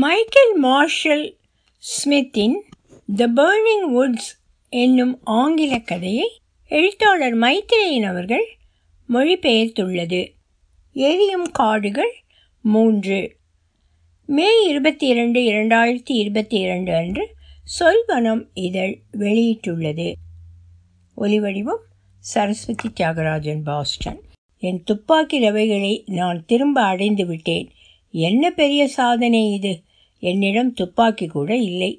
Michael Marshall ஸ்மித்தின் the burning woods என்னும் ஆங்கில கதையை எழுத்தாளர் மைத்திரேயன் அவர்கள் மொழிபெயர்த்துள்ளது. எரியும் காடுகள் மூன்று. மே இருபத்தி இரண்டு இரண்டாயிரத்தி இருபத்தி இரண்டு அன்று சொல்வனம் இதழ் வெளியிட்டுள்ளது. ஒலிவடிவம் சரஸ்வதி தியாகராஜன் பாஸ்டன். என் துப்பாக்கி ரவைகளை நான் திரும்ப அடைந்து விட்டேன் என்ன பெரிய சாதனை இது? என்னிடம் துப்பாக்கி கூட இல்லை.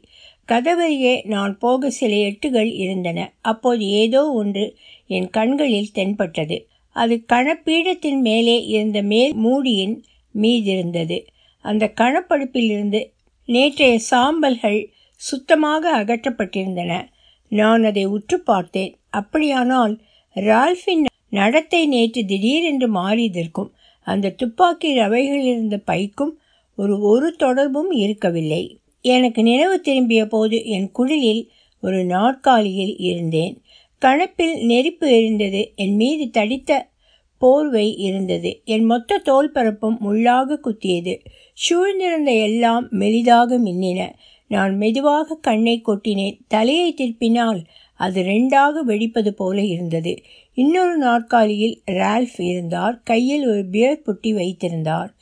கதவரியே நான் போக சில எட்டுகள் இருந்தன. அப்போது ஏதோ ஒன்று என் கண்களில் தென்பட்டது. அது கணப்பீடத்தின் மேலே இருந்த மேல் மூடியின் மீதிருந்தது. அந்த கணப்படுப்பிலிருந்து நேற்றைய சாம்பல்கள் சுத்தமாக அகற்றப்பட்டிருந்தன. நான் அதை உற்று பார்த்தேன். அப்படியானால் ரால்ஃபின் நடத்தை நேற்று திடீரென்று மாறியதற்கும் அந்த துப்பாக்கி ரவைகளில் இருந்த பைக்கும் ஒரு ஒரு தொடர்பும் இருக்கவில்லை. எனக்கு நினைவு திரும்பிய போது என் குடிலில் ஒரு நாற்காலியில் இருந்தேன். கணப்பில் நெருப்பு எரிந்தது என் மீது தடித்த போர்வை இருந்தது. என் மொத்த தோல் பரப்பும் முள்ளாக குத்தியது. சூழ்ந்திருந்த எல்லாம் மெலிதாக மின்னின. நான் மெதுவாக கண்ணை கொட்டினேன். தலையை திருப்பினால் அது ரெண்டாக வெடிப்பது போல இருந்தது. இன்னொரு நாற்காலியில் ரால்ஃப் இருந்தார். கையில் ஒரு பியர் புட்டி வைத்திருந்தார்.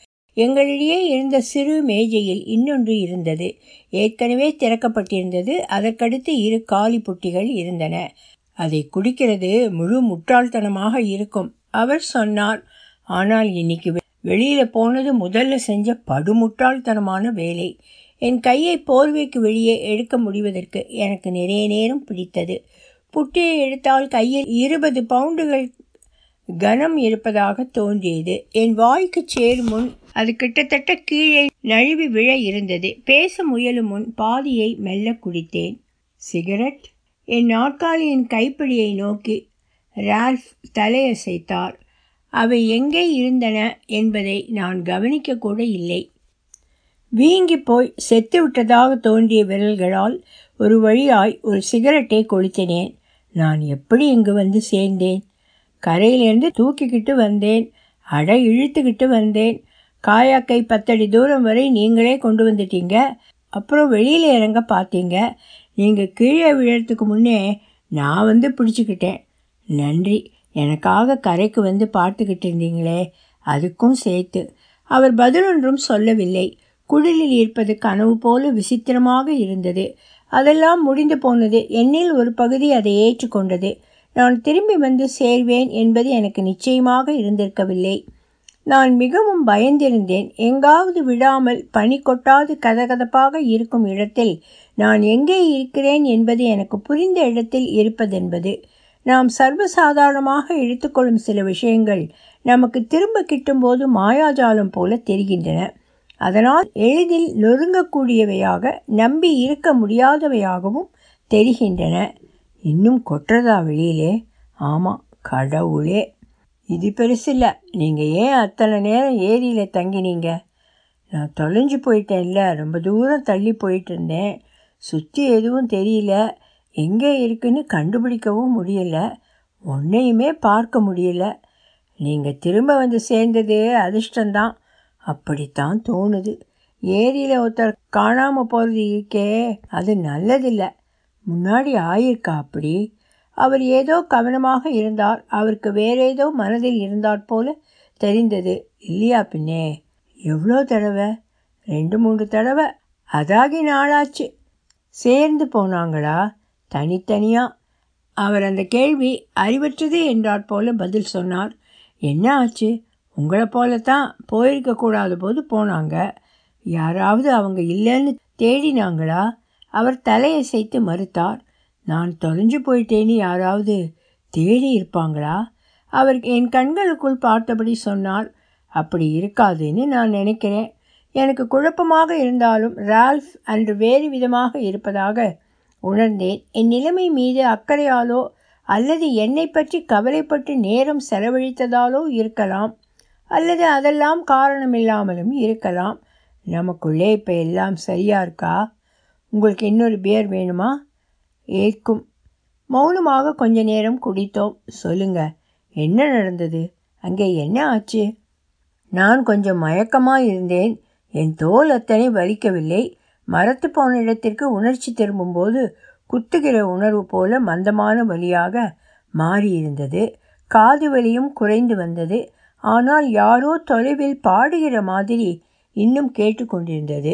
எங்களிடையே இருந்த சிறு மேஜையில் இன்னொன்று இருந்தது. ஏற்கனவே திறக்கப்பட்டிருந்தது. அதற்கடுத்து இரு காலி புட்டிகள் இருந்தன. அதை குடிக்கிறது முழு முட்டாள்தனமாக இருக்கும் அவர் சொன்னார். ஆனால் இன்னைக்கு வெளியில போனது முதல்ல செஞ்ச படுமுட்டாள்தனமான வேலை. என் கையை போர்வைக்கு வெளியே எடுக்க முடிவதற்கு எனக்கு நிறைய நேரம் பிடித்தது. புட்டியை எடுத்தால் கையில் இருபது பவுண்டுகள் கனம் இருப்பதாக தோன்றியது. என் வாய்க்கு சேரும் முன் அது கிட்டத்தட்ட கீழே நழுவி விழ இருந்தது. பேச முயலும் முன் பாதியை மெல்ல குடித்தேன். சிகரெட்? என் நாற்காலியின் கைப்பிடியை நோக்கி ரால்ஃப் தலையசைத்தார். அவை எங்கே இருந்தன என்பதை நான் கவனிக்க கூட இல்லை. வீங்கி போய் செத்து விட்டதாக தோன்றிய விரல்களால் ஒரு வழியாய் ஒரு சிகரெட்டை கொளுத்தினேன். நான் எப்படி இங்கு வந்து சேர்ந்தேன்? கரையிலேருந்து தூக்கிக்கிட்டு வந்தேன். அடை இழுத்துக்கிட்டு வந்தேன். காயாக்கை பத்தடி தூரம் வரை நீங்களே கொண்டு வந்துட்டீங்க. அப்புறம் வெளியில் இறங்க பார்த்தீங்க. நீங்கள் கீழே விழறதுக்கு முன்னே நான் வந்து பிடிச்சிக்கிட்டேன். நன்றி. எனக்காக கரைக்கு வந்து பார்த்துக்கிட்டு இருந்தீங்களே. அதுக்கும் சேர்த்து. அவர் பதிலொன்றும் சொல்லவில்லை. குடிலில் இருப்பது கனவு போல விசித்திரமாக இருந்தது. அதெல்லாம் முடிந்து போனது. என்னில் ஒரு பகுதி அதை ஏற்றுக்கொண்டது. நான் திரும்பி வந்து சேர்வேன் என்பது எனக்கு நிச்சயமாக இருந்திருக்கவில்லை. நான் மிகவும் பயந்திருந்தேன். எங்காவது விடாமல் பனி கொட்டாது கதகதப்பாக இருக்கும் இடத்தில் நான் எங்கே இருக்கிறேன் என்பது எனக்கு புரிந்த இடத்தில் இருப்பதென்பது. நாம் சர்வசாதாரணமாக எடுத்துக்கொள்ளும் சில விஷயங்கள் நமக்கு திரும்ப கிட்டும்போது மாயாஜாலம் போல தெரிகின்றன. அதனால் எளிதில் நொறுங்கக்கூடியவையாக நம்பி இருக்க முடியாதவையாகவும் தெரிகின்றன. இன்னும் கொட்டுறதா வெளியிலே? ஆமாம் கடவுளே. இது பெருசில்ல நீங்கள் ஏன் அத்தனை நேரம் ஏரியில் தங்கினீங்க? நான் தொலைஞ்சு போயிட்டேன்ல. ரொம்ப தூரம் தள்ளி போயிட்டு இருந்தேன் சுற்றி எதுவும் தெரியல. எங்கே இருக்குன்னு கண்டுபிடிக்கவும் முடியல. ஒன்றையுமே பார்க்க முடியல. நீங்கள் திரும்ப வந்து சேர்ந்ததே அதிர்ஷ்டந்தான் அப்படித்தான் தோணுது. ஏரியில் ஒருத்தர் காணாமல் போகிறது இருக்கே அது நல்லதில்லை. முன்னாடி ஆயிருக்கா அப்படி? அவர் ஏதோ கவனமாக இருந்தார். அவருக்கு வேறேதோ மனதில் இருந்தாற் போல தெரிந்தது. இல்லையா பின்னே? எவ்வளோ தடவை? ரெண்டு மூன்று தடவை. அதாகி நாளாச்சு. சேர்ந்து போனாங்களா? தனித்தனியாக அவர் அந்த கேள்வி அறிவற்றது என்றாற் போல பதில் சொன்னார். என்ன ஆச்சு? உங்களை போலத்தான் போயிருக்கக்கூடாத போது போனாங்க. யாராவது அவங்க இல்லைன்னு தேடினாங்களா? அவர் தலையசைத்து மறுத்தார். நான் தொலைஞ்சு போயிட்டேன்னு யாராவது தேடி இருப்பாங்களா? அவர் என் கண்களுக்குள் பார்த்தபடி சொன்னார் அப்படி இருக்காதுன்னு நான் நினைக்கிறேன். எனக்கு குழப்பமாக இருந்தாலும் ரால்ஃப் அன்று வேறு விதமாக இருப்பதாக உணர்ந்தேன். என் நிலைமை மீது அக்கறையாலோ அல்லது என்னை பற்றி கவலைப்பட்டு நேரம் செலவழித்ததாலோ இருக்கலாம். அல்லது அதெல்லாம் காரணமில்லாமலும் இருக்கலாம். நமக்குள்ளே இப்போ எல்லாம் சரியா இருக்கா? உங்களுக்கு இன்னொரு பியர் வேணுமா? ஏற்கும் மௌனமாக கொஞ்ச நேரம் குடித்தோம். சொல்லுங்க என்ன நடந்தது? அங்கே என்ன ஆச்சு? நான் கொஞ்சம் மயக்கமாக இருந்தேன். என் தோல் அத்தனை வலிக்கவில்லை. மரத்து போன இடத்திற்கு உணர்ச்சி திரும்பும்போது குத்துகிற உணர்வு போல மந்தமான வழியாக மாறியிருந்தது. காது வலியும் குறைந்து வந்தது. ஆனால் யாரோ தொலைவில் பாடுகிற மாதிரி இன்னும் கேட்டுக்கொண்டிருந்தது.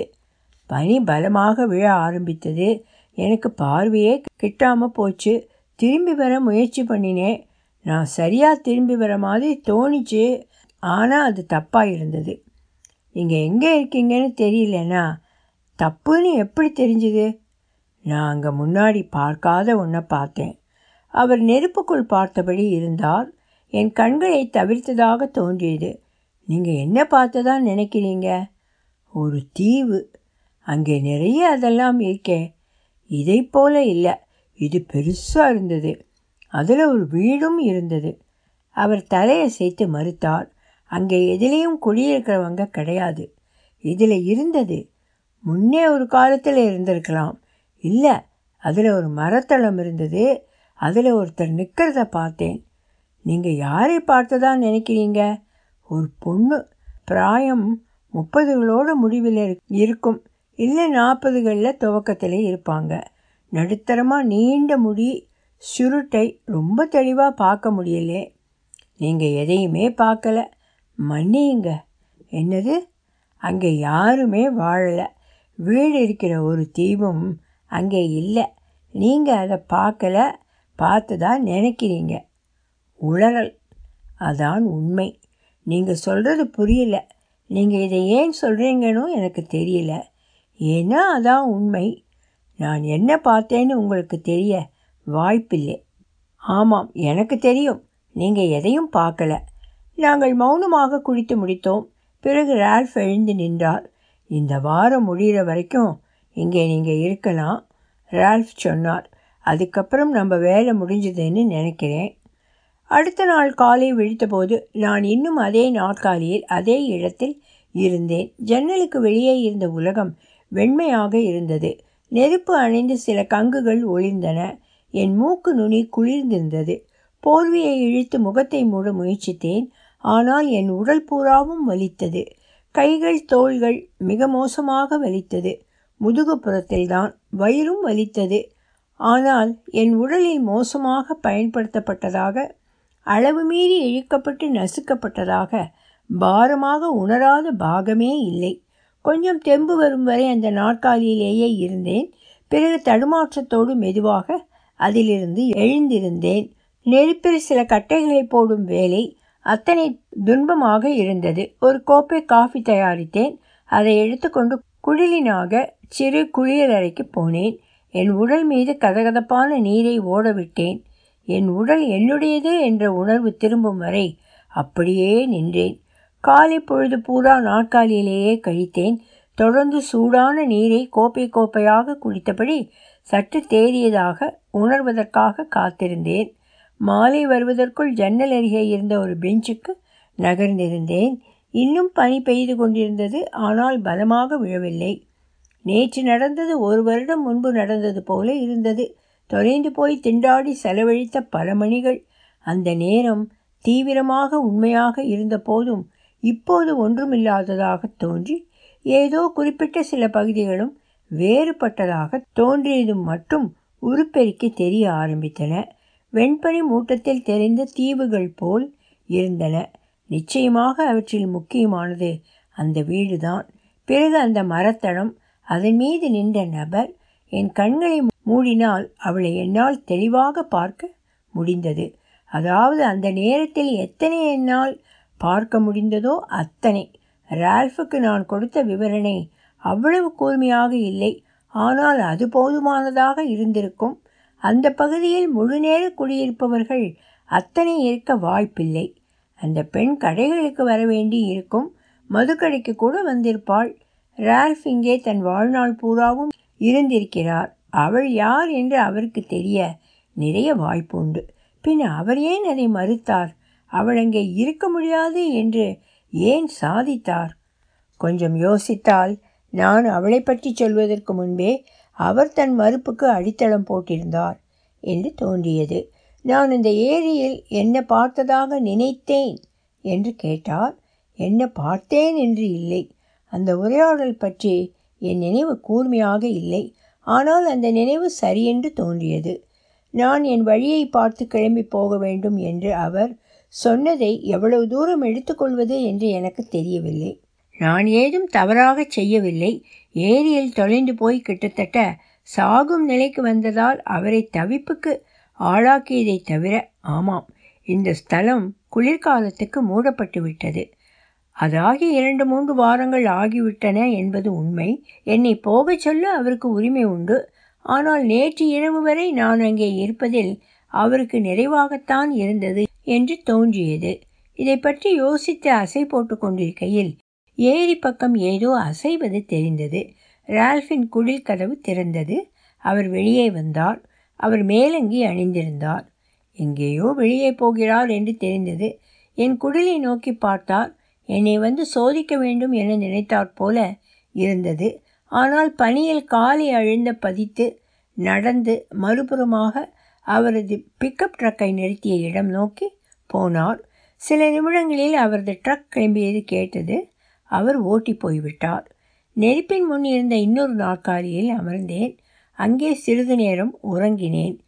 பனி பலமாக விழ ஆரம்பித்தது. எனக்கு பார்வையே கிட்டாமல் போச்சு. திரும்பி வர முயற்சி பண்ணினேன். நான் சரியாக திரும்பி வர மாதிரி தோணிச்சு. ஆனால் அது தப்பாக இருந்தது. நீங்கள் எங்கே இருக்கீங்கன்னு தெரியலனா தப்புன்னு எப்படி தெரிஞ்சுது? நான் அங்கே முன்னாடி பார்க்காத ஒன்றை பார்த்தேன். அவர் நெருப்புக்குள் பார்த்தபடி இருந்தால் என் கண்களை தவிர்த்ததாக தோன்றியது. நீங்கள் என்ன பார்த்ததா நினைக்கிறீங்க? ஒரு தீவு. அங்கே நிறைய அதெல்லாம் இருக்கே. இதை போல இல்லை. இது பெருசாக இருந்தது. அதில் ஒரு வீடும் இருந்தது. அவர் தலையை சேர்த்து மறுத்தார். அங்கே எதிலையும் குடியிருக்கிறவங்க கிடையாது. இதில் இருந்தது. முன்னே ஒரு காலத்தில் இருந்திருக்கலாம். இல்லை அதில் ஒரு மரத்தளம் இருந்தது. அதில் ஒருத்தர் நிற்கிறத பார்த்தேன். நீங்கள் யாரை பார்த்ததா நினைக்கிறீங்க? ஒரு பொண்ணு. பிராயம் முப்பதுகளோட முடிவில் இருக்கும். இல்லை நாற்பதுகளில் துவக்கத்திலே இருப்பாங்க. நடுத்தரமாக நீண்ட முடி சுருட்டை ரொம்ப தெளிவாக பார்க்க முடியலே. நீங்கள் எதையுமே பார்க்கல. மன்னியுங்க. என்னது? அங்கே யாருமே வாழலை. வீடு இருக்கிற ஒரு தீபம் அங்கே இல்லை. நீங்கள் அதை பார்க்கல பார்த்ததா நினைக்கிறீங்க. உளறல். அதான் உண்மை. நீங்கள் சொல்கிறது புரியல. நீங்கள் இதை ஏன் சொல்கிறீங்கன்னு எனக்கு தெரியல. ஏன்னா அதான் உண்மை. நான் என்ன பார்த்தேன்னு உங்களுக்கு தெரிய வாய்ப்பில்லை. ஆமாம் எனக்கு தெரியும். நீங்கள் எதையும் பார்க்கல. நாங்கள் மௌனமாக குடித்து முடித்தோம். பிறகு ரால்ஃப் எழுந்து நின்றார். இந்த வாரம் முடிகிற வரைக்கும் இங்கே நீங்கள் இருக்கலாம் ரால்ஃப் சொன்னார். அதுக்கப்புறம் நம்ம வேலை முடிஞ்சதுன்னு நினைக்கிறேன். அடுத்த நாள் காலை விழித்தபோது நான் இன்னும் அதே நாற்காலியில் அதே இடத்தில் இருந்தேன். ஜன்னலுக்கு வெளியே இருந்த உலகம் வெண்மையாக இருந்தது. நெருப்பு அணைந்து சில கங்குகள் ஒளிர்ந்தன. என் மூக்கு நுனி குளிர்ந்திருந்தது. போர்வையை இழுத்து முகத்தை மூட முயற்சித்தேன். ஆனால் என் உடல் பூராவும் வலித்தது. கைகள் தோள்கள் மிக மோசமாக வலித்தது. முதுகுப்புறத்தில்தான் வயிறும் வலித்தது. ஆனால் என் உடலில் மோசமாக பயன்படுத்தப்பட்டதாக அளவு மீறி இழுக்கப்பட்டு நசுக்கப்பட்டதாக பாரமாக உணராத பாகமே இல்லை. கொஞ்சம் தெம்பு வரும் வரை அந்த நாற்காலியிலேயே இருந்தேன். பிறகு தடுமாற்றத்தோடு மெதுவாக அதிலிருந்து எழுந்திருந்தேன். நெருப்பில் சில கட்டைகளை போடும் வேலை அத்தனை துன்பமாக இருந்தது. ஒரு கோப்பை காஃபி தயாரித்தேன். அதை எடுத்துக்கொண்டு குடிலினாக சிறு குளியலறைக்கு போனேன். என் உடல் மீது கதகதப்பான நீரை ஓடவிட்டேன். என் உடல் என்னுடையது என்ற உணர்வு திரும்பும் வரை அப்படியே நின்றேன். காலை பொழுது பூரா நாற்காலியிலேயே கழித்தேன். தொடர்ந்து சூடான நீரை கோப்பை கோப்பையாக குடித்தபடி சற்று தேறியதாக உணர்வதற்காக காத்திருந்தேன். மாலை வருவதற்குள் ஜன்னல் அருகே இருந்த ஒரு பெஞ்சுக்கு நகர்ந்திருந்தேன். இன்னும் பனி பெய்து கொண்டிருந்தது ஆனால் பலமாக விழவில்லை. நேற்று நடந்தது ஒரு வருடம் முன்பு நடந்தது போல இருந்தது. தொலைந்து போய் திண்டாடி செலவழித்த பல மணிகள். அந்த நேரம் தீவிரமாக உண்மையாக இருந்த போதும் இப்போது ஒன்றுமில்லாததாக தோன்றி ஏதோ குறிப்பிட்ட சில பகுதிகளும் வேறுபட்டதாக தோன்றியதும் மட்டும் உருப்பெருக்கி தெரிய ஆரம்பித்தன. வெண்பனி மூட்டத்தில் தெரிந்த தீவுகள் போல் இருந்தன. நிச்சயமாக அவற்றில் முக்கியமானது அந்த வீடுதான். பிறகு அந்த மரத்தடம் அதன் மீது நின்ற நபர் என் கண்களை மூடினால் அவளை என்னால் தெளிவாக பார்க்க முடிந்தது. அதாவது அந்த நேரத்தில் எத்தனை என்னால் பார்க்க முடிந்ததோ அத்தனை. ரால்ஃபுக்கு நான் கொடுத்த விவரணை அவ்வளவு கூர்மையாக இல்லை. ஆனால் அது போதுமானதாக இருந்திருக்கும். அந்த பகுதியில் முழுநேர குடியிருப்பவர்கள் அத்தனை இருக்க வாய்ப்பில்லை. அந்த பெண் கடைகளுக்கு வர வேண்டி இருக்கும். மதுக்கடைக்கு கூட வந்திருப்பாள். ரால்ஃப் இங்கே தன் வாழ்நாள் பூராவும் இருந்திருக்கிறார். அவள் யார் என்று அவருக்கு தெரிய நிறைய வாய்ப்பு உண்டு பின் அவர் ஏன் அதை மறுத்தார்? அவள் அங்கே இருக்க முடியாது என்று ஏன் சாதித்தார்? கொஞ்சம் யோசித்தால் நான் அவளை பற்றி சொல்வதற்கு முன்பே அவர் தன் மறுப்புக்கு அடித்தளம் போட்டிருந்தார் என்று தோன்றியது. நான் இந்த ஏரியில் என்ன பார்த்ததாக நினைத்தேன் என்று கேட்டார். என்ன பார்த்தேன் என்று இல்லை. அந்த உரையாடல் பற்றி என் நினைவு கூர்மையாக இல்லை. ஆனால் அந்த நினைவு சரியென்று தோன்றியது. நான் என் வழியை பார்த்து கிளம்பி போக வேண்டும் என்று அவர் சொன்னதை எவ்வளவு தூரம் எடுத்துக்கொள்வது என்று எனக்கு தெரியவில்லை. நான் ஏதும் தவறாக செய்யவில்லை. ஏரியில் தொலைந்து போய் கிட்டத்தட்ட சாகும் நிலைக்கு வந்ததால் அவரை தவிப்புக்கு ஆளாக்கியதை தவிர ஆமாம் இந்த ஸ்தலம் குளிர்காலத்துக்கு மூடப்பட்டு விட்டது அதாகி இரண்டு மூன்று வாரங்கள் ஆகிவிட்டன என்பது உண்மை. என்னை போகச் சொல்ல அவருக்கு உரிமை உண்டு. ஆனால் நேற்று இரவு வரை நான் அங்கே இருப்பதில் அவருக்கு நிறைவாகத்தான் இருந்தது என்று தோன்றியது. இதை பற்றி யோசித்து அசை போட்டு கொண்டிருக்கையில் ஏரி பக்கம் ஏதோ அசைவது தெரிந்தது. ரால்ஃபின் குடில் கதவு திறந்தது. அவர் வெளியே வந்தார். அவர் மேலங்கி அணிந்திருந்தார். எங்கேயோ வெளியே போகிறார் என்று தெரிந்தது. என் குடிலை நோக்கி பார்த்தார். என்னை வந்து சோதிக்க வேண்டும் என நினைத்தாற் போல இருந்தது. ஆனால் பனியில் காலை அழுந்த பதித்து நடந்து மறுபுறமாக அவரது பிக்கப் ட்ரக்கை நிறுத்திய இடம் நோக்கி போனார். சில நிமிடங்களில் அவரது ட்ரக் கிளம்பியது கேட்டது. அவர் ஓட்டி போய்விட்டார். நெருப்பின் முன் இருந்த இன்னொரு நாற்காலியில் அமர்ந்தேன். அங்கே சிறிது நேரம் உறங்கினேன்.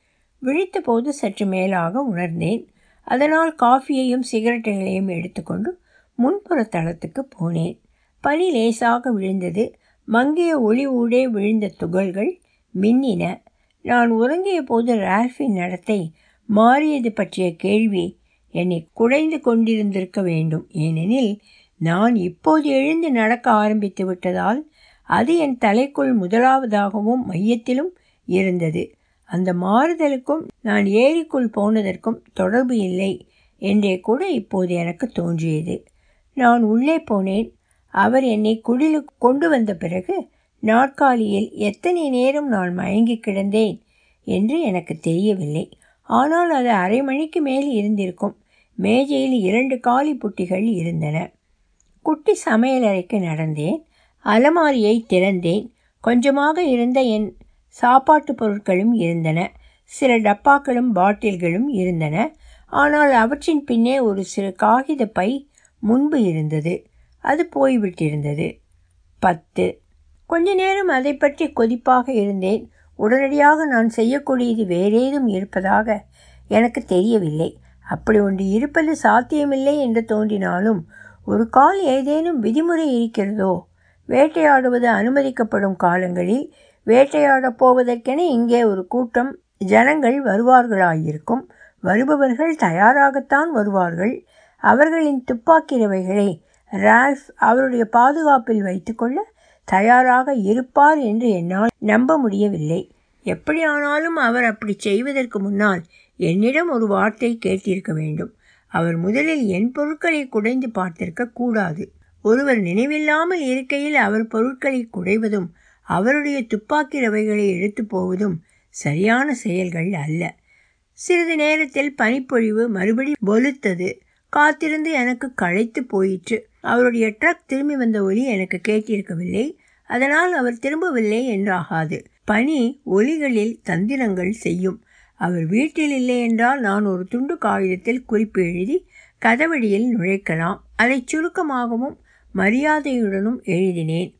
விழித்தபோது சற்று மேலாக உணர்ந்தேன். அதனால் காஃபியையும் சிகரெட்டுகளையும் எடுத்துக்கொண்டு முன்புற தளத்துக்கு போனேன். பனி லேசாக விழுந்தது. மங்கிய ஒளி ஊடே விழுந்த துகள்கள் மின்னின. நான் உறங்கிய போது ரால்ஃபின் நடத்தை மாறியது பற்றிய கேள்வி என்னை குடைந்து கொண்டிருந்திருக்க வேண்டும். ஏனெனில் நான் இப்போது எழுந்து நடக்க ஆரம்பித்து விட்டதால் அது என் தலைக்குள் முதலாவதாகவும் மையத்திலும் இருந்தது. அந்த மாறுதலுக்கும் நான் ஏரிக்குள் போனதற்கும் தொடர்பு இல்லை என்றே கூட இப்போது எனக்கு தோன்றியது. நான் உள்ளே போனேன். அவர் என்னை குடிலுக்கு கொண்டு வந்த பிறகு நாற்காலியில் எத்தனை நேரம் நான் மயங்கி கிடந்தேன் என்று எனக்கு தெரியவில்லை. ஆனால் அது அரை மணிக்கு மேல் இருந்திருக்கும். மேஜையில் இரண்டு காலி புட்டிகள் இருந்தன. குட்டி சமையலறைக்கு நடந்தேன். அலமாரியை திறந்தேன். கொஞ்சமாக இருந்த என் சாப்பாட்டு பொருட்களும் இருந்தன. சில டப்பாக்களும் பாட்டில்களும் இருந்தன. ஆனால் அவற்றின் பின்னே ஒரு சிறு காகித பை முன்பு இருந்தது. அது போய்விட்டிருந்தது. பத்து கொஞ்ச நேரம் அதை பற்றி கொதிப்பாக இருந்தேன். உடனடியாக நான் செய்யக்கூடியது வேறேதும் இருப்பதாக எனக்கு தெரியவில்லை. அப்படி ஒன்று இருப்பது சாத்தியமில்லை என்று தோன்றினாலும் ஒரு கால் ஏதேனும் விதிமுறை இருக்கிறதோ? வேட்டையாடுவது அனுமதிக்கப்படும் காலங்களில் வேட்டையாடப் போவதற்கென இங்கே ஒரு கூட்டம் ஜனங்கள் வருவார்களாயிருக்கும். வருபவர்கள் தயாராகத்தான் வருவார்கள். அவர்களின் துப்பாக்கி ரவைகளை ரால்ஃப் அவருடைய பாதுகாப்பில் வைத்துக்கொள்ள தயாராக இருப்பார் என்று என்னால் நம்ப முடியவில்லை. எப்படியானாலும் அவர் அப்படி செய்வதற்கு முன்னால் என்னிடம் ஒரு வார்த்தை கேட்டிருக்க வேண்டும். அவர் முதலில் என் பொருட்களை குடைந்து பார்த்திருக்க கூடாது. ஒருவர் நினைவில்லாமல் இருக்கையில் அவர் பொருட்களை குடைவதும் அவருடைய துப்பாக்கி ரவைகளை எடுத்து போவதும் சரியான செயல்கள் அல்ல. சிறிது நேரத்தில் பனிப்பொழிவு மறுபடி பொலுத்தது காத்திருந்து எனக்கு களைத்து போயிற்று. அவருடைய ட்ரக் திரும்பி வந்த ஒலி எனக்கு கேட்டிருக்கவில்லை. அதனால் அவர் திரும்பவில்லை என்றாகாது. பனி ஒலிகளில் தந்திரங்கள் செய்யும். அவர் வீட்டில் இல்லை என்றால் நான் ஒரு துண்டு காகிதத்தில் குறிப்பு எழுதி கதவடியில் நுழைக்கலாம். அதை சுருக்கமாகவும் மரியாதையுடனும் எழுதினேன்.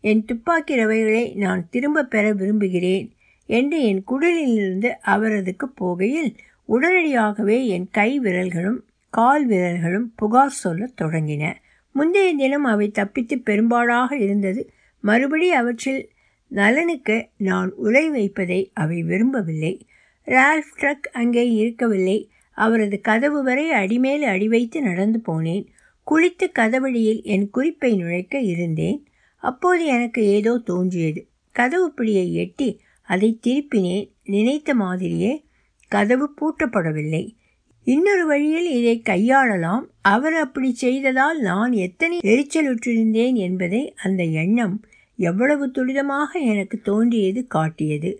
என் துப்பாக்கி ரவைகளை நான் திரும்ப பெற விரும்புகிறேன் என்று என் குடலிலிருந்து அவரதுக்கு போகையில் உடனடியாகவே என் கை விரல்களும் கால் விரல்களும் புகார் சொல்லத் தொடங்கின. முந்தைய தினம் அவை தப்பித்து பெரும்பாலாக இருந்தது. மறுபடி அவற்றில் நலனுக்கு நான் உலை வைப்பதை அவை விரும்பவில்லை. ரால்ஃப் ட்ரக் அங்கே இருக்கவில்லை. அவரது கதவு வரை அடிமேல் அடி வைத்து நடந்து போனேன். குளித்து கதவழியில் என் குறிப்பை நுழைக்க இருந்தேன். அப்போது எனக்கு ஏதோ தோன்றியது. கதவு பிடியை எட்டி அதை திருப்பினேன். நினைத்த மாதிரியே கதவு பூட்டப்படவில்லை. இன்னொரு வழியில் இதை கையாளலாம். அவர் அப்படி செய்ததால் நான் எத்தனை எரிச்சலுற்றிருந்தேன் என்பதை அந்த எண்ணம் எவ்வளவு துரிதமாக எனக்கு தோன்றியது காட்டியது.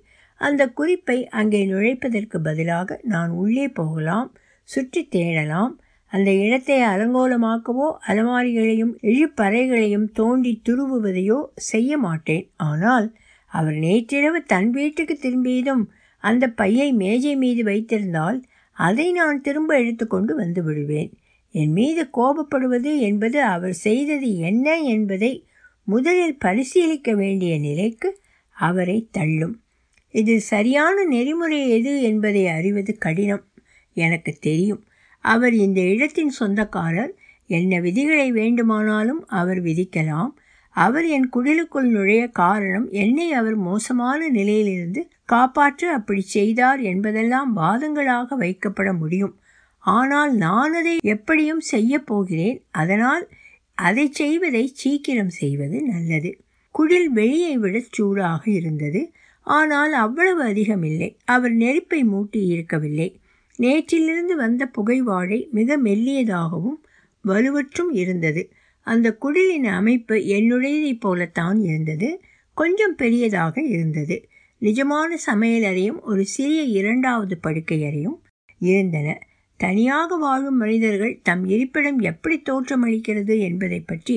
அந்த குறிப்பை அங்கே நுழைப்பதற்கு பதிலாக நான் உள்ளே போகலாம் சுற்றி தேடலாம். அந்த இடத்தை அலங்கோலமாக்கவோ அலமாரிகளையும் இழிப்பறைகளையும் தோண்டி துருவுவதையோ செய்ய மாட்டேன். ஆனால் அவர் நேற்றிரவு தன் வீட்டுக்கு திரும்பியதும் அந்த பையை மேஜை மீது வைத்திருந்தால் அதை நான் திரும்ப எடுத்துக்கொண்டு வந்து விடுவேன். என் மீது கோபப்படுவது என்பது அவர் செய்தது என்ன என்பதை முதலில் பரிசீலிக்க வேண்டிய நிலைக்கு அவரை தள்ளும். இதில் சரியான நெறிமுறை எது என்பதை அறிவது கடினம் எனக்கு தெரியும். அவர் இந்த இடத்தின் சொந்தக்காரர். என்ன விதிகளை வேண்டுமானாலும் அவர் விதிக்கலாம். அவர் என் குடிலுக்குள் நுழைய காரணம் என்னை அவர் மோசமான நிலையிலிருந்து காப்பாற்ற அப்படி செய்தார் என்பதெல்லாம் வாதங்களாக வைக்கப்பட முடியும். ஆனால் நான் அதை எப்படியும் செய்ய போகிறேன். அதனால் அதை செய்வதை சீக்கிரம் செய்வது நல்லது. குடில் வெளியை விட சூடாக இருந்தது. ஆனால் அவ்வளவு அதிகமில்லை. அவர் நெருப்பை மூட்டி இருக்கவில்லை. நேற்றிலிருந்து வந்த புகைவாடை மிக மெல்லியதாகவும் வலுவற்றும் இருந்தது. அந்த குடிலின் அமைப்பு என்னுடையதைப் போலத்தான் இருந்தது கொஞ்சம் பெரியதாக இருந்தது. நிஜமான சமையலறையும் ஒரு சிறிய இரண்டாவது படுக்கையறையும் இருந்தன. தனியாக வாழும் மனிதர்கள் தம் இருப்பிடம் எப்படி தோற்றமளிக்கிறது என்பதை பற்றி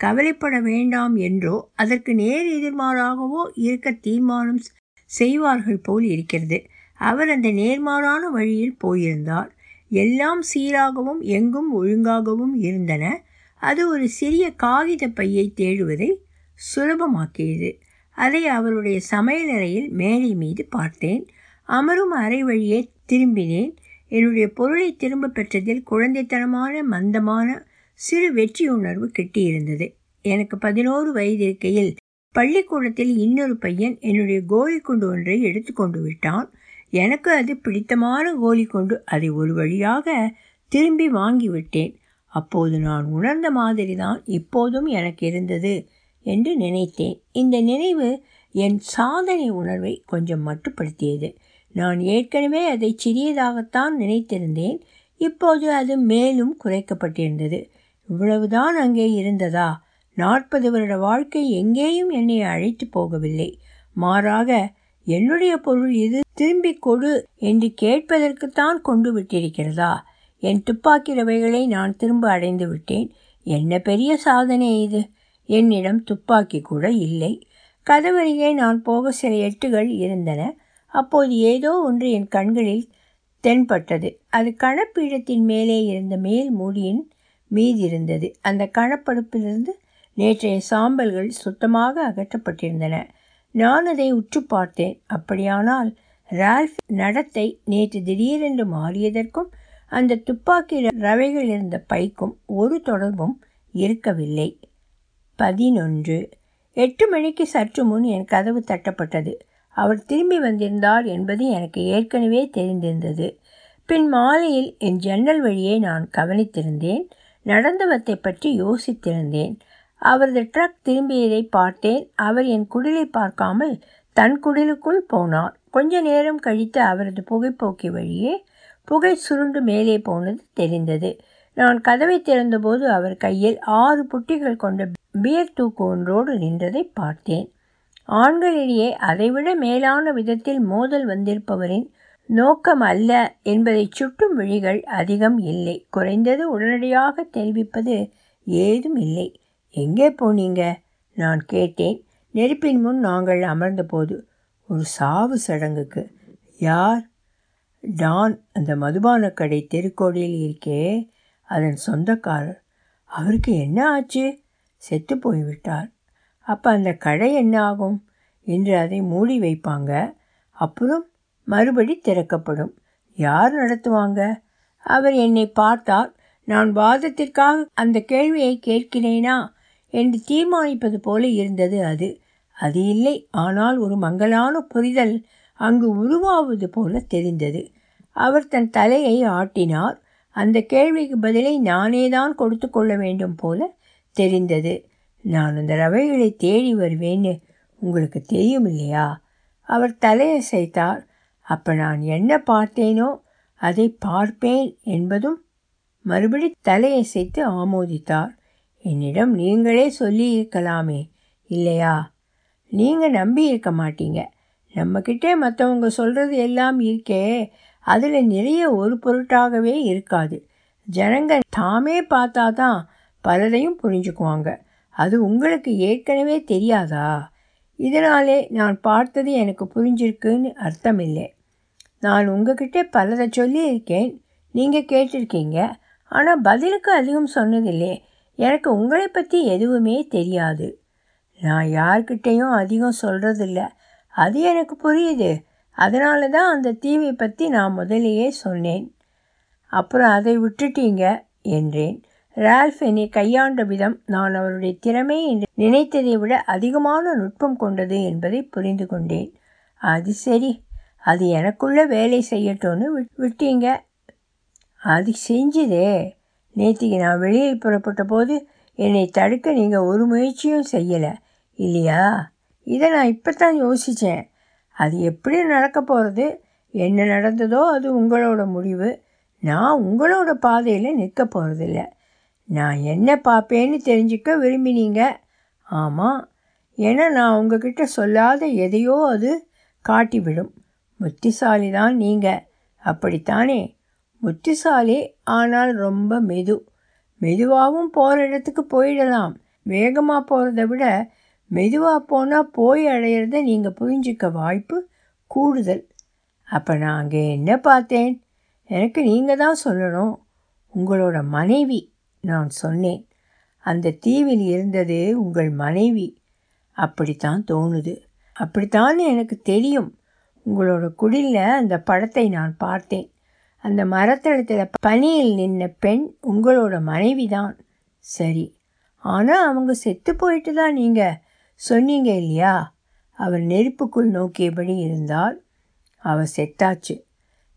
கவலைப்பட வேண்டாம் என்றோ அதற்கு நேர் எதிர்மாறாகவோ இருக்க தீர்மானம் செய்வார்கள் போல் இருக்கிறது. அவர் அந்த நேர்மாறான வழியில் போயிருந்தார். எல்லாம் சீராகவும் எங்கும் ஒழுங்காகவும் இருந்தன. அது ஒரு சிறிய காகித பையை தேடுவதை சுலபமாக்கியது. அதை அவருடைய சமையலறையில் மேடை மீது பார்த்தேன். அமரும் அறை வழியே திரும்பினேன். என்னுடைய பொருளை திரும்ப பெற்றதில் குழந்தைத்தனமான மந்தமான சிறு வெற்றி உணர்வு கிட்டியிருந்தது. எனக்கு பதினோரு வயது இருக்கையில் பள்ளிக்கூடத்தில் இன்னொரு பையன் என்னுடைய கோலி குண்டு ஒன்றை எடுத்துக்கொண்டு விட்டான். எனக்கு அது பிடித்தமான கோலி கொண்டு அதை ஒரு வழியாக திரும்பி வாங்கிவிட்டேன். அப்போது நான் உணர்ந்த மாதிரி தான் இப்போதும் எனக்கு இருந்தது என்று நினைத்தேன். இந்த நினைவு என் சாதனை உணர்வை கொஞ்சம் மட்டுப்படுத்தியது. நான் ஏற்கனவே அதை சிறியதாகத்தான் நினைத்திருந்தேன். இப்போது அது மேலும் குறைக்கப்பட்டிருந்தது. இவ்வளவுதான் அங்கே இருந்ததா? நாற்பது வருட வாழ்க்கை எங்கேயும் என்னை அழைத்து போகவில்லை. மாறாக என்னுடைய பொருள் இது திரும்பி கொடு என்று கேட்பதற்குத்தான் கொண்டு விட்டிருக்கிறதா? என் துப்பாக்கி ரவைகளை நான் திரும்ப அடைந்து விட்டேன். என்ன பெரிய சாதனை இது? என்னிடம் துப்பாக்கி கூட இல்லை. கதவருகே நான் போக சில எட்டுகள் இருந்தன. அப்போது ஏதோ ஒன்று என் கண்களில் தென்பட்டது. அது கணப்பீடத்தின் மேலே இருந்த மேல் மூடியின் மீதி இருந்தது அந்த கணப்படுப்பிலிருந்து நேற்றைய சாம்பல்கள் சுத்தமாக அகற்றப்பட்டிருந்தன. நான் அதை உற்று பார்த்தேன். அப்படியானால் ரால்ஃப் நடத்தை நேற்று திடீரென்று மாறியதற்கும் அந்த துப்பாக்கி ரவைகள் இருந்த பைக்கும் ஒரு தொடர்பும் இருக்கவில்லை. பதினொன்று. எட்டு மணிக்கு சற்று முன் என் கதவு தட்டப்பட்டது. அவர் திரும்பி வந்திருந்தார் என்பது எனக்கு ஏற்கனவே தெரிந்திருந்தது. பின் மாலையில் என் ஜன்னல் வழியை நான் கவனித்திருந்தேன். நடந்தவத்தை பற்றி யோசித்திருந்தேன். அவரது ட்ரக் திரும்பியதை பார்த்தேன். அவர் என் குடிலை பார்க்காமல் தன் குடிலுக்குள் போனார். கொஞ்ச நேரம் கழித்து அவரது புகைப்போக்கி வழியே புகை சுருண்டு மேலே போனது தெரிந்தது. நான் கதவை திறந்தபோது அவர் கையில் ஆறு புட்டிகள் கொண்ட பியர் தூக்கு ஒன்றோடு நின்றதை பார்த்தேன். ஆண்களிடையே அதைவிட மேலான விதத்தில் மோதல் வந்திருப்பவரின் நோக்கம் அல்ல என்பதை சுட்டும் விழிகள் அதிகம் இல்லை. குறைந்தது உடனடியாக தெரிவிப்பது ஏதும் இல்லை. எங்கே போனீங்க? நான் கேட்டேன். நெருப்பின் முன் நாங்கள் அமர்ந்தபோது ஒரு சாவு சடங்குக்கு. யார்? டான் அந்த மதுபான கடை தெருக்கோடியில் இருக்கே அதன் சொந்தக்காரர். அவருக்கு என்ன ஆச்சு? செத்து போய்விட்டார். அப்போ அந்த கடை என்ன ஆகும்? என்று அதை மூடி வைப்பாங்க. அப்புறம் மறுபடி திறக்கப்படும். யார் நடத்துவாங்க? அவர் என்னை பார்த்தார். நான் வாதத்திற்காக அந்த கேள்வியை கேட்கிறேனா? என்று தீர்மானிப்பது போல இருந்தது அது. அது இல்லை. ஆனால் ஒரு மங்கலான புரிதல் அங்கு உருவாவது போல தெரிந்தது. அவர் தன் தலையை ஆட்டினார். அந்த கேள்விக்கு பதிலை நானே தான் கொடுத்து கொள்ள வேண்டும் போல தெரிந்தது. நான் அந்த ரவைகளை தேடி வருவேன்னு உங்களுக்கு தெரியும் இல்லையா அவர் தலையசைத்தார். அப்போ நான் என்ன பார்த்தேனோ அதை பார்ப்பேன் என்பதும் மறுபடி தலையசைத்து ஆமோதித்தார். என்னிடம் நீங்களே சொல்லியிருக்கலாமே இல்லையா? நீங்கள் நம்பி இருக்க மாட்டீங்க. நம்மக்கிட்டே மற்றவங்க சொல்கிறது எல்லாம் இருக்கே அதில் நிறைய ஒரு பொருட்டாகவே இருக்காது. ஜனங்க தாமே பார்த்தா தான் பலரையும் புரிஞ்சுக்குவாங்க. அது உங்களுக்கு ஏற்கனவே தெரியாதா? இதனாலே நான் பார்த்தது எனக்கு புரிஞ்சிருக்குன்னு அர்த்தம் இல்லை நான் உங்ககிட்ட பலரை சொல்லியிருக்கேன் நீங்கள் கேட்டிருக்கீங்க. ஆனால் பதிலுக்கு அதிகம் சொன்னதில்லை. எனக்கு உங்களை பற்றி எதுவுமே தெரியாது. நான் யார்கிட்டேயும் அதிகம் சொல்கிறதில்ல அது எனக்கு புரியுது. அதனால தான் அந்த தீவை பற்றி நான் முதலேயே சொன்னேன். அப்புறம் அதை விட்டுட்டீங்க என்றேன். ரால்ஃப் என்னை கையாண்ட விதம் நான் அவருடைய திறமை என்று நினைத்ததை விட அதிகமான நுட்பம் கொண்டது என்பதை புரிந்து கொண்டேன். அது சரி. அது எனக்குள்ள வேலை செய்யட்டும்னு விட்டீங்க. அது செஞ்சுதே. நேற்றுக்கு நான் வெளியில் புறப்பட்ட போது என்னை தடுக்க நீங்கள் ஒரு முயற்சியும் செய்யலை. இல்லையா? இதை நான் இப்போ தான் யோசித்தேன் அது எப்படி நடக்க போகிறது என்ன நடந்ததோ அது உங்களோட முடிவு. நான் உங்களோட பாதையில் நிற்க போகிறதில்ல நான் என்ன பார்ப்பேன்னு தெரிஞ்சுக்க விரும்பினீங்க. ஆமாம் ஏன்னா நான் உங்ககிட்ட சொல்லாத எதையோ அது காட்டிவிடும். புத்திசாலி தான் நீங்கள் அப்படித்தானே? புத்திசாலி ஆனால் ரொம்ப மெது. மெதுவாகவும் போகிற இடத்துக்கு போயிடலாம். வேகமாக போகிறத விட மெதுவாக போனால் போய் அடையிறத நீங்கள் புரிஞ்சிக்க வாய்ப்பு கூடுதல். அப்போ நான் அங்கே என்ன பார்த்தேன்? எனக்கு நீங்கள் தான் சொல்லணும். உங்களோட மனைவி நான் சொன்னேன். அந்த தீவில் இருந்தது உங்கள் மனைவி. அப்படித்தான் தோணுது. அப்படித்தான் எனக்கு தெரியும். உங்களோட குடிலில் அந்த படத்தை நான் பார்த்தேன். அந்த மரத்தளத்தில் பனியில் நின்ன பெண் உங்களோட மனைவி தான் சரி. ஆனால் அவங்க செத்து போயிட்டு தான் நீங்கள் சொன்னீங்க இல்லையா? அவர் நெருப்புக்குள் நோக்கியபடி இருந்தால் அவர் செத்தாச்சு.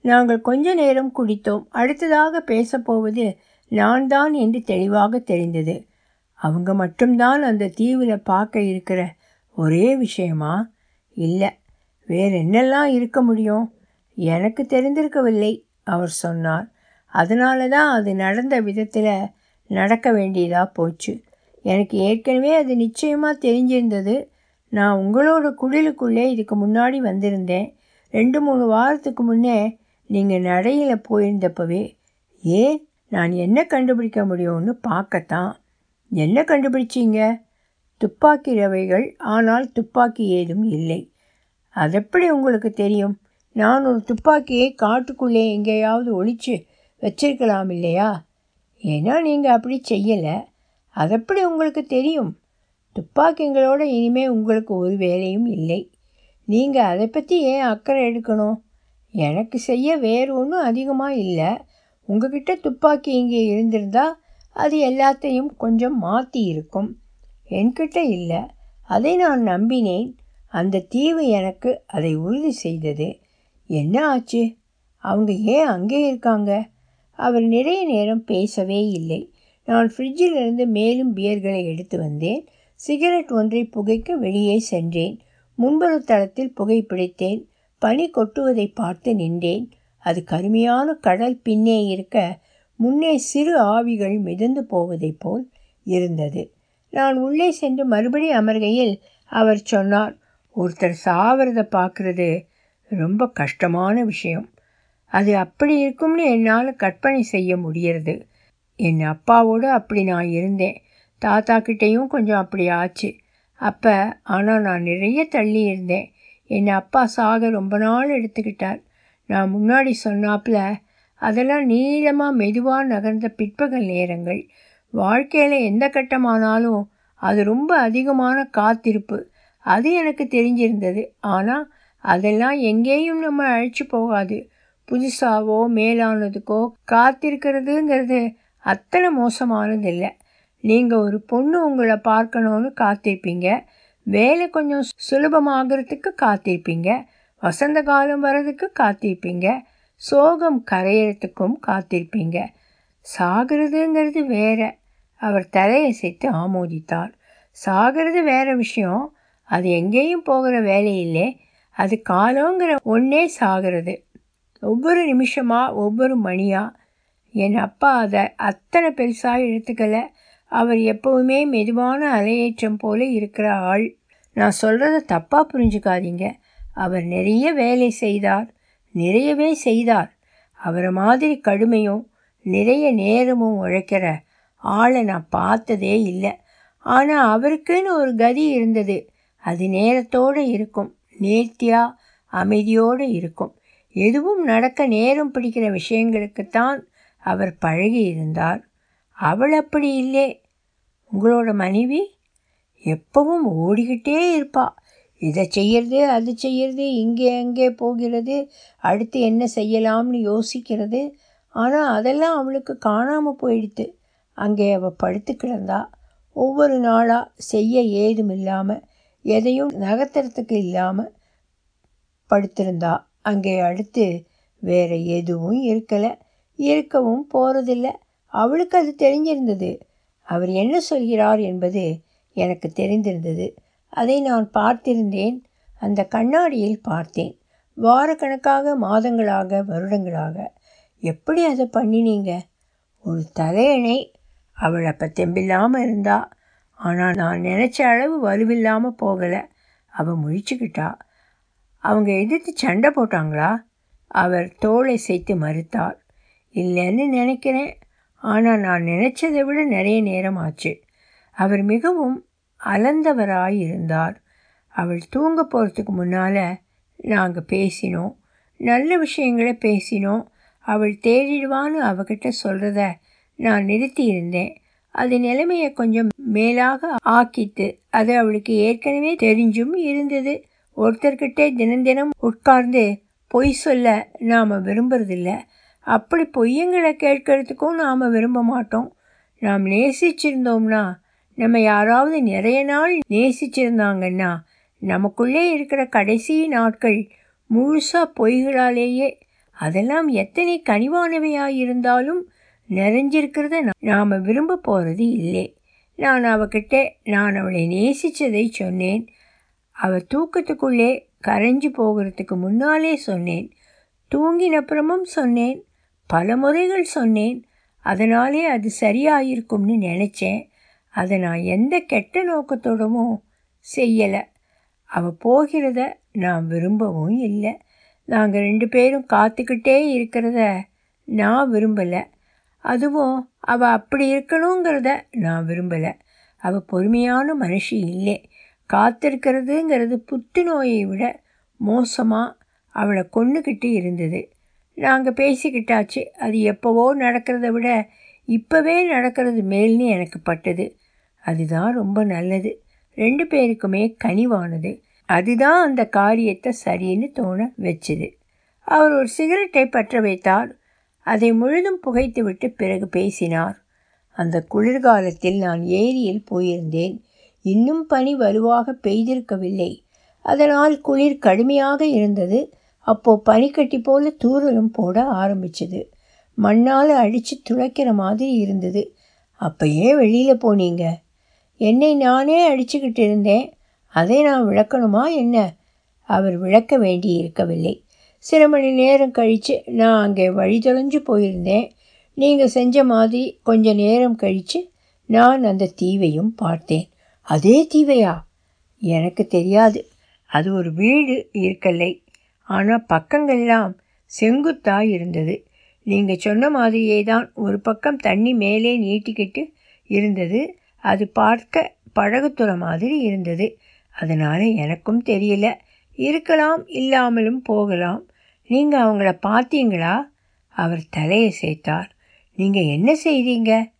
நாங்கள் கொஞ்ச நேரம் குடித்தோம். அடுத்ததாக பேசப்போவது நான் தான் என்று தெளிவாக தெரிந்தது. அவங்க மட்டும்தான் அந்த தீவில் பார்க்க இருக்கிற ஒரே விஷயமா? இல்லை. வேற என்னெல்லாம் இருக்க முடியும்? எனக்கு தெரிந்திருக்கவில்லை அவர் சொன்னார். அதனால தான் அது நடந்த விதத்தில் நடக்க வேண்டியதாக போச்சு. எனக்கு ஏற்கனவே அது நிச்சயமாக தெரிஞ்சிருந்தது. நான் உங்களோட குடிலுக்குள்ளே இதுக்கு முன்னாடி வந்திருந்தேன். ரெண்டு மூணு வாரத்துக்கு முன்னே நீங்கள் நடையில் போயிருந்தப்பவே ஏன் நான் என்ன கண்டுபிடிக்க முடியும்னு பார்க்கத்தான். என்ன கண்டுபிடிச்சிங்க? துப்பாக்கி ரவைகள் ஆனால் துப்பாக்கி ஏதும் இல்லை. அதெப்படி உங்களுக்கு தெரியும்? நான் ஒரு துப்பாக்கியை காட்டுக்குள்ளே எங்கேயாவது ஒழிச்சு வச்சிருக்கலாம் இல்லையா? ஏன்னா நீங்கள் அப்படி செய்யலை. அதெப்படி உங்களுக்கு தெரியும்? துப்பாக்கிங்களோட இனிமேல் உங்களுக்கு ஒரு வேலையும் இல்லை. நீங்கள் அதை பற்றி ஏன் அக்கறை எடுக்கணும்? எனக்கு செய்ய வேறு ஒன்றும் அதிகமாக இல்லை. உங்ககிட்ட துப்பாக்கி இங்கே இருந்திருந்தால் அது எல்லாத்தையும் கொஞ்சம் மாற்றி இருக்கும். என்கிட்ட இல்லை. அதை நான் நம்பினேன். அந்த தீவு எனக்கு அதை உறுதி செய்தது. என்ன ஆச்சு? அவங்க ஏன் அங்கே இருக்காங்க? அவர் நிறைய நேரம் பேசவே இல்லை. நான் ஃப்ரிட்ஜிலிருந்து மேலும் பியர்களை எடுத்து வந்தேன். சிகரெட் ஒன்றை புகைக்க வெளியே சென்றேன். முன்புற தளத்தில் புகைப்பிடித்தேன் பனி கொட்டுவதை பார்த்து நின்றேன். அது கருமையான கடல் பின்னே இருக்க முன்னே சிறு ஆவிகள் மிதந்து போவதைப் போல் இருந்தது. நான் உள்ளே சென்று மறுபடி அமர்கையில் அவர் சொன்னார் ஒருத்தர் சாவறதை பார்க்குறது ரொம்ப கஷ்டமான விஷயம். அது அப்படி இருக்கும்னு என்னால் கற்பனை செய்ய முடியறது என் அப்பாவோடு அப்படி நான் இருந்தேன். தாத்தா கிட்டேயும் கொஞ்சம் அப்படி ஆச்சு. அப்போ ஆனால் நான் நிறைய தள்ளி இருந்தேன். என் அப்பா சாக ரொம்ப நாள் எடுத்துக்கிட்டார். நான் முன்னாடி சொன்னாப்புல அதெல்லாம் நீளமாக மெதுவாக நகர்ந்த பிற்பகல் நேரங்கள். வாழ்க்கையில் எந்த கட்டமானாலும் அது ரொம்ப அதிகமான காத்திருப்பு. அது எனக்கு தெரிஞ்சிருந்தது. ஆனால் அதெல்லாம் எங்கேயும் நம்ம அழைச்சி போகாது. புதுசாவோ மேலானதுக்கோ காத்திருக்கிறதுங்கிறது அத்தனை மோசமானது இல்லை. நீங்கள் ஒரு பொண்ணு உங்களை பார்க்கணுன்னு காத்திருப்பீங்க. வேலை கொஞ்சம் சுலபமாகறதுக்கு காத்திருப்பீங்க. வசந்த காலம் வர்றதுக்கு காத்திருப்பீங்க. சோகம் கரையிறதுக்கும் காத்திருப்பீங்க. சாகிறதுங்கிறது வேற. அவர் தலையசைத்து ஆமோதித்தார். சாகிறது வேற விஷயம். அது எங்கேயும் போகிற வேலையில்லை அது காலங்கிற ஒன்றே சாகிறது. ஒவ்வொரு நிமிஷமாக ஒவ்வொரு மணியாக என் அப்பா அதை அத்தனை பெருசாக எடுத்துக்கலை. அவர் எப்போவுமே மெதுவான அலையேற்றம் போல இருக்கிற ஆள். நான் சொல்கிறத தப்பாக புரிஞ்சுக்காதீங்க. அவர் நிறைய வேலை செய்தார். நிறையவே செய்தார். அவரை மாதிரி கடுமையும் நிறைய நேரமும் உழைக்கிற ஆளை நான் பார்த்ததே இல்லை. ஆனால் அவருக்குன்னு ஒரு கதி இருந்தது. அது நேரத்தோடு இருக்கும். நேர்த்தியாக அமைதியோடு இருக்கும். எதுவும் நடக்க நேரம் பிடிக்கிற விஷயங்களுக்குத்தான் அவர் பழகி இருந்தார் அவள் அப்படி இல்லை. உங்களோட மனைவி எப்பவும் ஓடிக்கிட்டே இருப்பா. இதை செய்யறது அது செய்யறது இங்கே அங்கே போகிறது அடுத்து என்ன செய்யலாம்னு யோசிக்கிறது. ஆனால் அதெல்லாம் அவளுக்கு காணாமல் போயிடுத்து. அங்கே அவள் படுத்து கிடந்தா. ஒவ்வொரு நாளாக செய்ய ஏதும் இல்லாமல் எதையும் நகர்த்துறதுக்கு இல்லாமல் படுத்திருந்தா. அங்கே அடுத்து வேறு எதுவும் இருக்கலை. இருக்கவும் போகிறதில்ல அவளுக்கு அது தெரிஞ்சிருந்தது. அவர் என்ன சொல்கிறார் என்பது எனக்கு தெரிந்திருந்தது. அதை நான் பார்த்திருந்தேன். அந்த கண்ணாடியில் பார்த்தேன். வாரக்கணக்காக மாதங்களாக வருடங்களாக. எப்படி அதை பண்ணினீங்க? ஒரு தலையணை. அவள் அப்போ தெம்பில்லாமல் இருந்தா. ஆனால் நான் நினச்ச அளவு வலுவில்லாமல் போகலை. அவள் முழிச்சுக்கிட்டா. அவங்க எதிர்த்து சண்டை போட்டாங்களா? அவர் தோளை சேர்த்து மறுத்தார் இல்லைன்னு நினைக்கிறேன். ஆனால் நான் நினச்சதை விட நிறைய நேரம் ஆச்சு. அவர் மிகவும் அலந்தவராய் இருந்தார் அவள் தூங்க போகிறதுக்கு முன்னால் நாங்கள் பேசினோம். நல்ல விஷயங்களை பேசினோம். அவள் தேடிடுவான்னு அவகிட்ட சொல்கிறத நான் நிறுத்தி இருந்தேன் அது நிலைமையை கொஞ்சம் மேலாக ஆக்கித்து அது அவளுக்கு ஏற்கனவே தெரிஞ்சும் இருந்தது. ஒருத்தர்கிட்டே தினம் தினம் உட்கார்ந்து பொய் சொல்ல நாம் விரும்புறதில்ல. அப்படி பொய்யங்களை கேட்கறதுக்கும் நாம் விரும்ப மாட்டோம். நாம் நேசிச்சிருந்தோம்னா நம்ம யாராவது நிறைய நாள் நேசிச்சிருந்தாங்கன்னா நமக்குள்ளே இருக்கிற கடைசி நாட்கள் முழுசாக பொய்களாலேயே அதெல்லாம் எத்தனை கனிவானவையாக இருந்தாலும் நிறைஞ்சிருக்கிறத நாம் விரும்ப போகிறது இல்லை. நான் அவகிட்ட நான் அவளை நேசித்ததை சொன்னேன். அவள் தூக்கத்துக்குள்ளே கரைஞ்சு போகிறதுக்கு முன்னாலே சொன்னேன். தூங்கினப்புறமும் சொன்னேன். பல முறைகள் சொன்னேன். அதனாலே அது சரியாயிருக்கும்னு நினச்சேன். அதை நான் எந்த கெட்ட நோக்கத்தோடவும் செய்யலை. அவள் போகிறத நான் விரும்பவும் இல்லை. நாங்கள் ரெண்டு பேரும் காத்துக்கிட்டே இருக்கிறத நான் விரும்பலை. அதுவும் அவள் அப்படி இருக்கணுங்கிறத நான் விரும்பலை. அவள் பொறுமையான மனுஷி இல்லை. காத்திருக்கிறதுங்கிறது புத்துநோயை விட மோசமாக அவளை கொண்டுக்கிட்டு இருந்தது. நாங்கள் பேசிக்கிட்டாச்சு. அது எப்போவோ நடக்கிறத விட இப்போவே நடக்கிறது மேல்னு எனக்கு பட்டது. அதுதான் ரொம்ப நல்லது. ரெண்டு பேருக்குமே கனிவானது. அதுதான் அந்த காரியத்தை சரின்னு தோண வச்சுது. அவர் ஒரு சிகரெட்டை பற்ற வைத்தார். அதை முழுதும் புகைத்துவிட்டு பிறகு பேசினார். அந்த குளிர்காலத்தில் நான் ஏரியில் போயிருந்தேன். இன்னும் பனி வலுவாக பெய்திருக்கவில்லை. அதனால் குளிர் கடுமையாக இருந்தது. அப்போ பனிக்கட்டி போல தூரலும் போட ஆரம்பிச்சது. மண்ணால் அடித்து துளைக்கிற மாதிரி இருந்தது. அப்போ ஏன் வெளியில் போனீங்க. என்னை நானே அடிச்சுக்கிட்டு இருந்தேன். அதை நான் விளக்கணுமா என்ன? அவர் விளக்க வேண்டி இருக்கவில்லை. சில மணி நேரம் கழித்து நான் அங்கே வழி தொலைஞ்சு போயிருந்தேன். நீங்கள் செஞ்ச மாதிரி கொஞ்ச நேரம் கழித்து நான் அந்த தீவையும் பார்த்தேன். அதே தீவையா? எனக்கு தெரியாது. அது ஒரு வீடு இருக்கலை. ஆனால் பக்கங்கள்லாம் செங்குத்தாக இருந்தது. நீங்கள் சொன்ன மாதிரியே தான் ஒரு பக்கம் தண்ணி மேலே நீட்டிக்கிட்டு இருந்தது. அது பார்க்க பழகுத்துறை மாதிரி இருந்தது. அதனால் எனக்கும் தெரியல. இருக்கலாம் இல்லாமலும் போகலாம். நீங்கள் அவங்கள பார்த்தீங்களா? அவர் தலையை சேர்த்தார். நீங்கள் என்ன செய்தீங்க?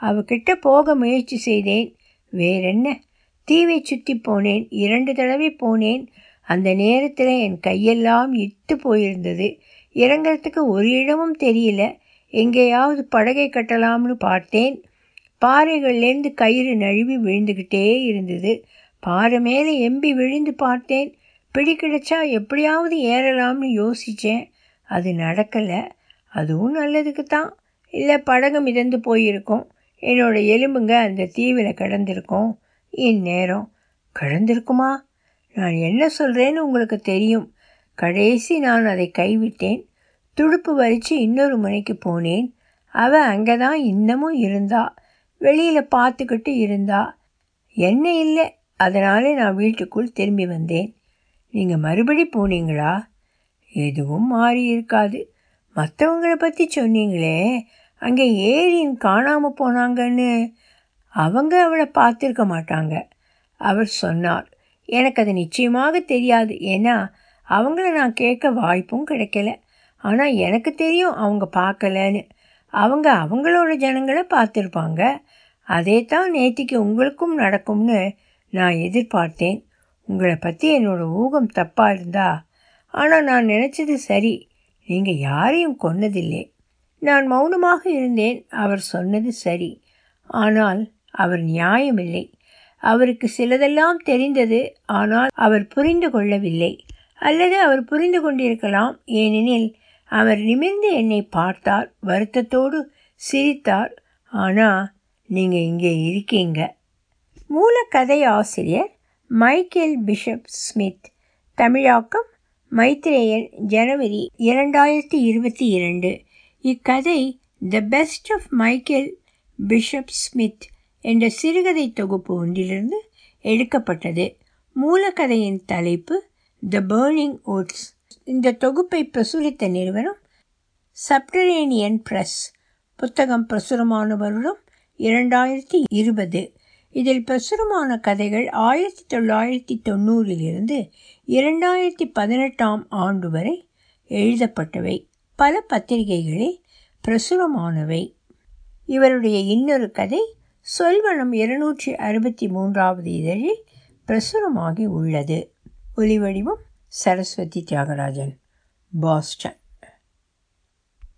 அவகிட்ட போக முயற்சி செய்தேன். வேறென்ன? தீவை சுற்றி போனேன். இரண்டு தடவை போனேன். அந்த நேரத்தில் என் கையெல்லாம் இட்டு போயிருந்தது. இறங்கிறதுக்கு ஒரு இடமும் தெரியல. எங்கேயாவது படகை கட்டலாம்னு பார்த்தேன். பாறைகள்லேருந்து கயிறு நழுவி விழுந்துக்கிட்டே இருந்தது. பாறை மேலே எம்பி விழுந்து பார்த்தேன். பிடி கிடைச்சா எப்படியாவது ஏறலாம்னு யோசித்தேன் அது நடக்கலை. அதுவும் நல்லதுக்கு தான் இல்லை படகு மிதந்து போயிருக்கும். என்னோடய எலும்புங்க அந்த தீவில் கிடந்திருக்கும். இந்நேரம். கிடந்திருக்குமா? நான் என்ன சொல்கிறேன்னு உங்களுக்கு தெரியும். கடைசி நான் அதை கைவிட்டேன். துடுப்பு வரித்து இன்னொரு முனைக்கு போனேன். அவள் அங்கே தான் இன்னமும் இருந்தா. வெளியில் பார்த்துக்கிட்டு இருந்தா. என்ன இல்லை. அதனாலே நான் வீட்டுக்குள் திரும்பி வந்தேன். நீங்கள் மறுபடி போனீங்களா? எதுவும் மாறி இருக்காது. மற்றவங்களை பற்றி சொன்னீங்களே. அங்கே ஏரியின் காணாமல் போனாங்கன்னு. அவங்க அவளை பார்த்துருக்க மாட்டாங்க. அவர் சொன்னார். எனக்கு அது நிச்சயமாக தெரியாது. ஏன்னா அவங்கள நான் கேட்க வாய்ப்பும் கிடைக்கல. ஆனால் எனக்கு தெரியும் அவங்க பார்க்கலன்னு. அவங்க அவங்களோட ஜனங்களை பார்த்துருப்பாங்க. அதே தான் நேத்திக்கு உங்களுக்கும் நடக்கும்னு நான் எதிர்பார்த்தேன். உங்களை பற்றி என்னோடய ஊகம் தப்பாக இருந்தா ஆனால் நான் நினச்சது சரி. நீங்கள் யாரையும் கொன்னதில்லை. நான் மௌனமாக இருந்தேன். அவர் சொன்னது சரி. ஆனால் அவர் நியாயமில்லை. அவருக்கு சிலதெல்லாம் தெரிந்தது ஆனால் அவர் புரிந்து கொள்ளவில்லை. அல்லது அவர் புரிந்து கொண்டிருக்கலாம் ஏனெனில் அவர் நிமிர்ந்து என்னை பார்த்தார் வருத்தத்தோடு சிரித்தார். ஆனால் நீங்கள் இங்கே இருக்கீங்க. மூலக்கதை ஆசிரியர் மைக்கேல் பிஷப் ஸ்மித். தமிழாக்கம் மைத்ரேயன் ஜனவரி இரண்டாயிரத்தி இருபத்தி இரண்டு. இக்கதை the best of Michael Bishop Smith என்ற சிறுகதை தொகுப்பு ஒன்றிலிருந்து எடுக்கப்பட்டது. மூலக்கதையின் தலைப்பு த பேர்னிங் ஓட்ஸ் இந்த தொகுப்பை பிரசுரித்த நிறுவனம் சப்டரேனியன் பிரஸ் புத்தகம் பிரசுரமான வருடம் இரண்டாயிரத்தி இருபது. இதில் பிரசுரமான கதைகள் ஆயிரத்தி தொள்ளாயிரத்தி தொண்ணூறிலிருந்து இரண்டாயிரத்தி பதினெட்டாம் ஆண்டு வரை எழுதப்பட்டவை. பல பத்திரிகைகளில் பிரசுரமானவை. இவருடைய இன்னொரு கதை சொல்வனம் இருநூற்றி அறுபத்தி மூன்றாவது இதழில் பிரசுரமாகி உள்ளது. ஒலிவடிவம் சரஸ்வதி தியாகராஜன். பாஸ்டன்